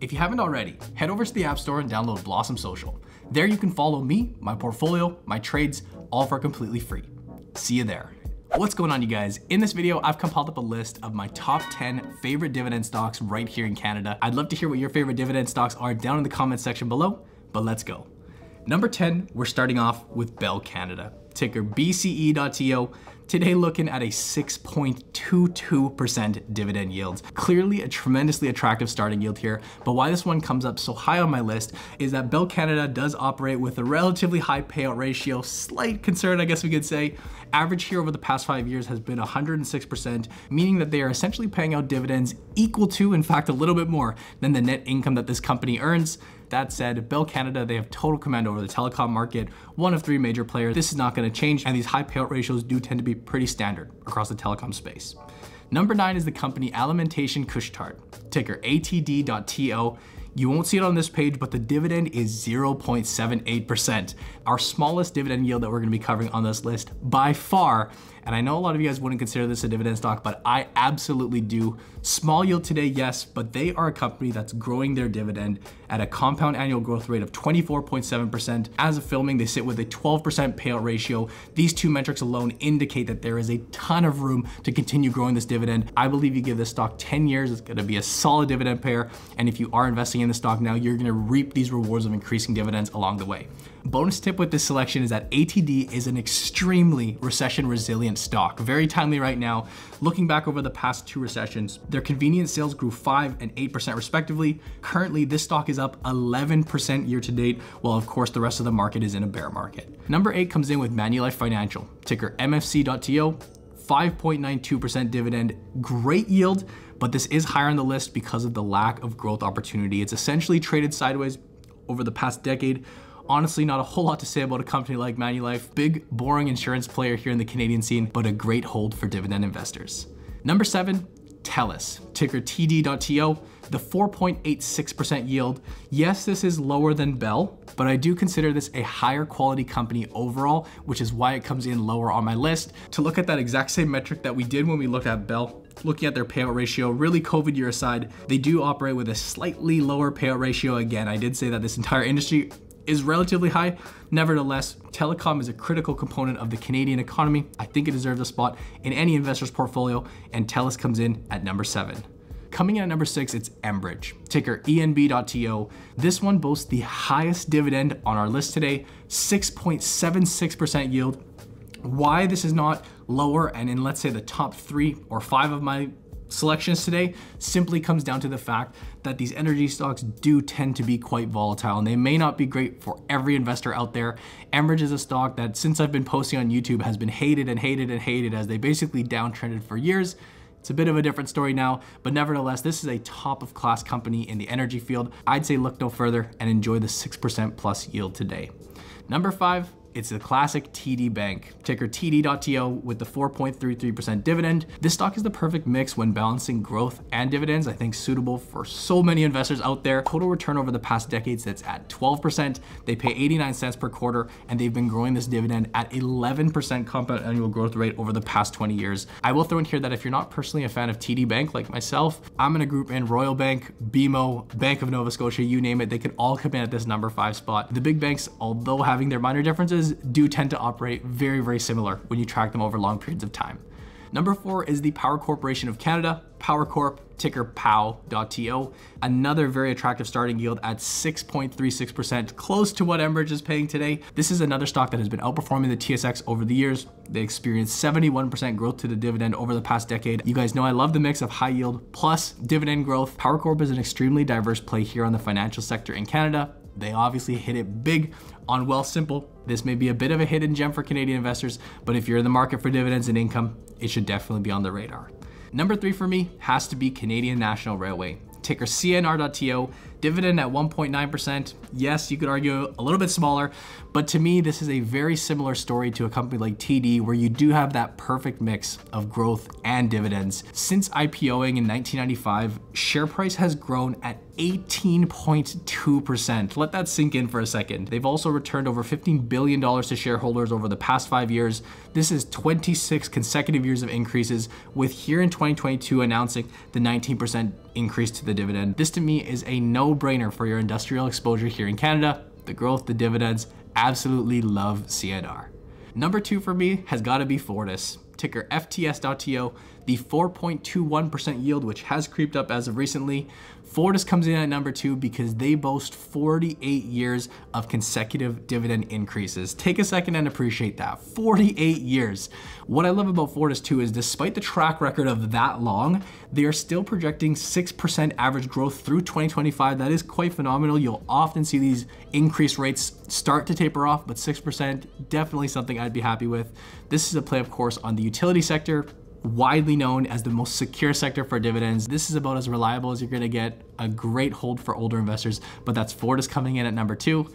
If you haven't already, head over to the App Store and download Blossom Social. There you can follow me, my portfolio, my trades, all for completely free. See you there. What's going on you guys? In this video, I've compiled up a list of my top 10 favorite dividend stocks right here in Canada. I'd love to hear what your favorite dividend stocks are down in the comment section below, but let's go. Number 10, we're starting off with Bell Canada, ticker BCE.TO. Today looking at a 6.22% dividend yield. Clearly a tremendously attractive starting yield here, but why this one comes up so high on my list is that Bell Canada does operate with a relatively high payout ratio, slight concern I guess we could say. Average here over the past five years has been 106%, meaning that they are essentially paying out dividends equal to, in fact a little bit more, than the net income that this company earns. That said, Bell Canada, they have total command over the telecom market, one of three major players. This is not gonna change, and these high payout ratios do tend to be pretty standard across the telecom space. Number nine is the company Alimentation Couche-Tard, ticker ATD.TO. You won't see it on this page, but the dividend is 0.78%. Our smallest dividend yield that we're gonna be covering on this list by far. And I know a lot of you guys wouldn't consider this a dividend stock, but I absolutely do. Small yield today, yes, but they are a company that's growing their dividend at a compound annual growth rate of 24.7%. As of filming, they sit with a 12% payout ratio. These two metrics alone indicate that there is a ton of room to continue growing this dividend. I believe you give this stock 10 years, it's gonna be a solid dividend payer. And if you are investing in the stock now, you're gonna reap these rewards of increasing dividends along the way. Bonus tip with this selection is that ATD is an extremely recession resilient stock. Very timely right now. Looking back over the past two recessions, their convenience sales grew 5 and 8% respectively. Currently, this stock is up 11% year to date, while of course the rest of the market is in a bear market. Number 8 comes in with Manulife Financial, ticker MFC.TO, 5.92% dividend, great yield, but this is higher on the list because of the lack of growth opportunity. It's essentially traded sideways over the past decade Honestly, not a whole lot to say about a company like Manulife. Big, boring insurance player here in the Canadian scene, but a great hold for dividend investors. Number seven, TELUS, ticker TD.TO, the 4.86% yield. Yes, this is lower than Bell, but I do consider this a higher quality company overall, which is why it comes in lower on my list. To look at that exact same metric that we did when we looked at Bell, looking at their payout ratio, really COVID year aside, they do operate with a slightly lower payout ratio. Again, I did say that this entire industry is relatively high. Nevertheless, telecom is a critical component of the Canadian economy. I think it deserves a spot in any investor's portfolio, and TELUS comes in at number seven. Coming in at number six, it's Enbridge, ticker ENB.TO. This one boasts the highest dividend on our list today, 6.76% yield. Why this is not lower and in let's say the top three or five of my selections today simply comes down to the fact that these energy stocks do tend to be quite volatile and they may not be great for every investor out there. Enbridge is a stock that since I've been posting on YouTube has been hated and hated and hated as they basically downtrended for years. It's a bit of a different story now, but nevertheless, this is a top of class company in the energy field. I'd say look no further and enjoy the 6% plus yield today. Number five, it's the classic TD Bank, ticker TD.TO with the 4.33% dividend. This stock is the perfect mix when balancing growth and dividends. I think suitable for so many investors out there. Total return over the past decades that's at 12%. They pay 89 cents per quarter and they've been growing this dividend at 11% compound annual growth rate over the past 20 years. I will throw in here that if you're not personally a fan of TD Bank like myself, I'm gonna group in Royal Bank, BMO, Bank of Nova Scotia, you name it, they could all come in at this number five spot. The big banks, although having their minor do tend to operate very, very similar when you track them over long periods of time. Number four is the Power Corporation of Canada, Power Corp, ticker POW.TO. Another very attractive starting yield at 6.36%, close to what Enbridge is paying today. This is another stock that has been outperforming the TSX over the years. They experienced 71% growth to the dividend over the past decade. You guys know I love the mix of high yield plus dividend growth. Power Corp is an extremely diverse play here on the financial sector in Canada. They obviously hit it big on Wealthsimple. This may be a bit of a hidden gem for Canadian investors, but if you're in the market for dividends and income, it should definitely be on the radar. Number three for me has to be Canadian National Railway ticker CNR.TO, dividend at 1.9%. Yes, you could argue a little bit smaller, but to me, this is a very similar story to a company like TD where you do have that perfect mix of growth and dividends. Since IPOing in 1995, share price has grown at 18.2%. Let that sink in for a second. They've also returned over $15 billion to shareholders over the past five years. This is 26 consecutive years of increases, with here in 2022 announcing the 19% increase to the dividend. This to me is a no no-brainer for your industrial exposure here in Canada. The growth, the dividends, absolutely love CNR. Number two for me has got to be Fortis, ticker FTS.TO, the 4.21% yield, which has creeped up as of recently. Fortis comes in at number two because they boast 48 years of consecutive dividend increases. Take a second and appreciate that. 48 years. What I love about Fortis too is despite the track record of that long, they are still projecting 6% average growth through 2025. That is quite phenomenal. You'll often see these increase rates start to taper off, but 6% definitely something I'd be happy with. This is a play, of course, on the utility sector widely known as the most secure sector for dividends. This is about as reliable as you're gonna get, a great hold for older investors, but that's Fortis coming in at number two.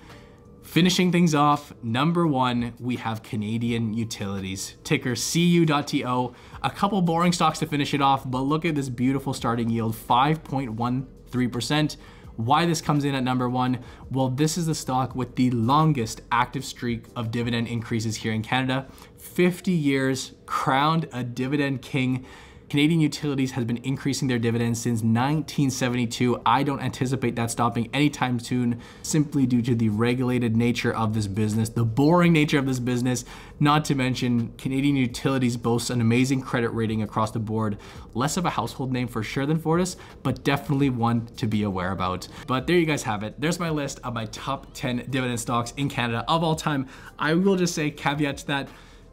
Finishing things off, number one, we have Canadian Utilities, ticker CU.TO. A couple boring stocks to finish it off, but look at this beautiful starting yield, 5.13%. Why this comes in at number one? Well, this is the stock with the longest active streak of dividend increases here in Canada. 50 years, crowned a dividend king. Canadian Utilities has been increasing their dividends since 1972. I don't anticipate that stopping anytime soon simply due to the regulated nature of this business, the boring nature of this business, not to mention Canadian Utilities boasts an amazing credit rating across the board. Less of a household name for sure than Fortis, but definitely one to be aware about. But there you guys have it. There's my list of my top 10 dividend stocks in Canada of all time. I will just say caveat to that,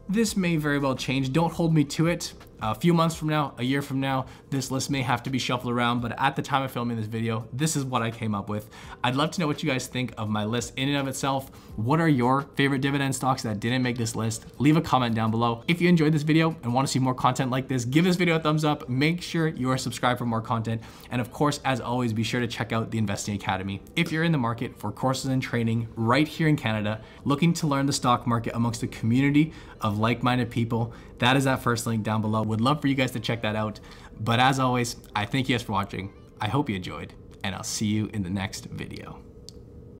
this may very well change. Don't hold me to it a few months from now, a year from now, this list may have to be shuffled around, but at the time of filming this video, this is what I came up with. I'd love to know what you guys think of my list in and of itself. What are your favorite dividend stocks that didn't make this list? Leave a comment down below. If you enjoyed this video and want to see more content like this, give this video a thumbs up. Make sure you are subscribed for more content. And of course, as always, be sure to check out the Investing Academy. If you're in the market for courses and training right here in Canada, looking to learn the stock market amongst a community of like-minded people, that is that first link down below. Would love for you guys to check that out. But as always, I thank you guys for watching. I hope you enjoyed, and I'll see you in the next video.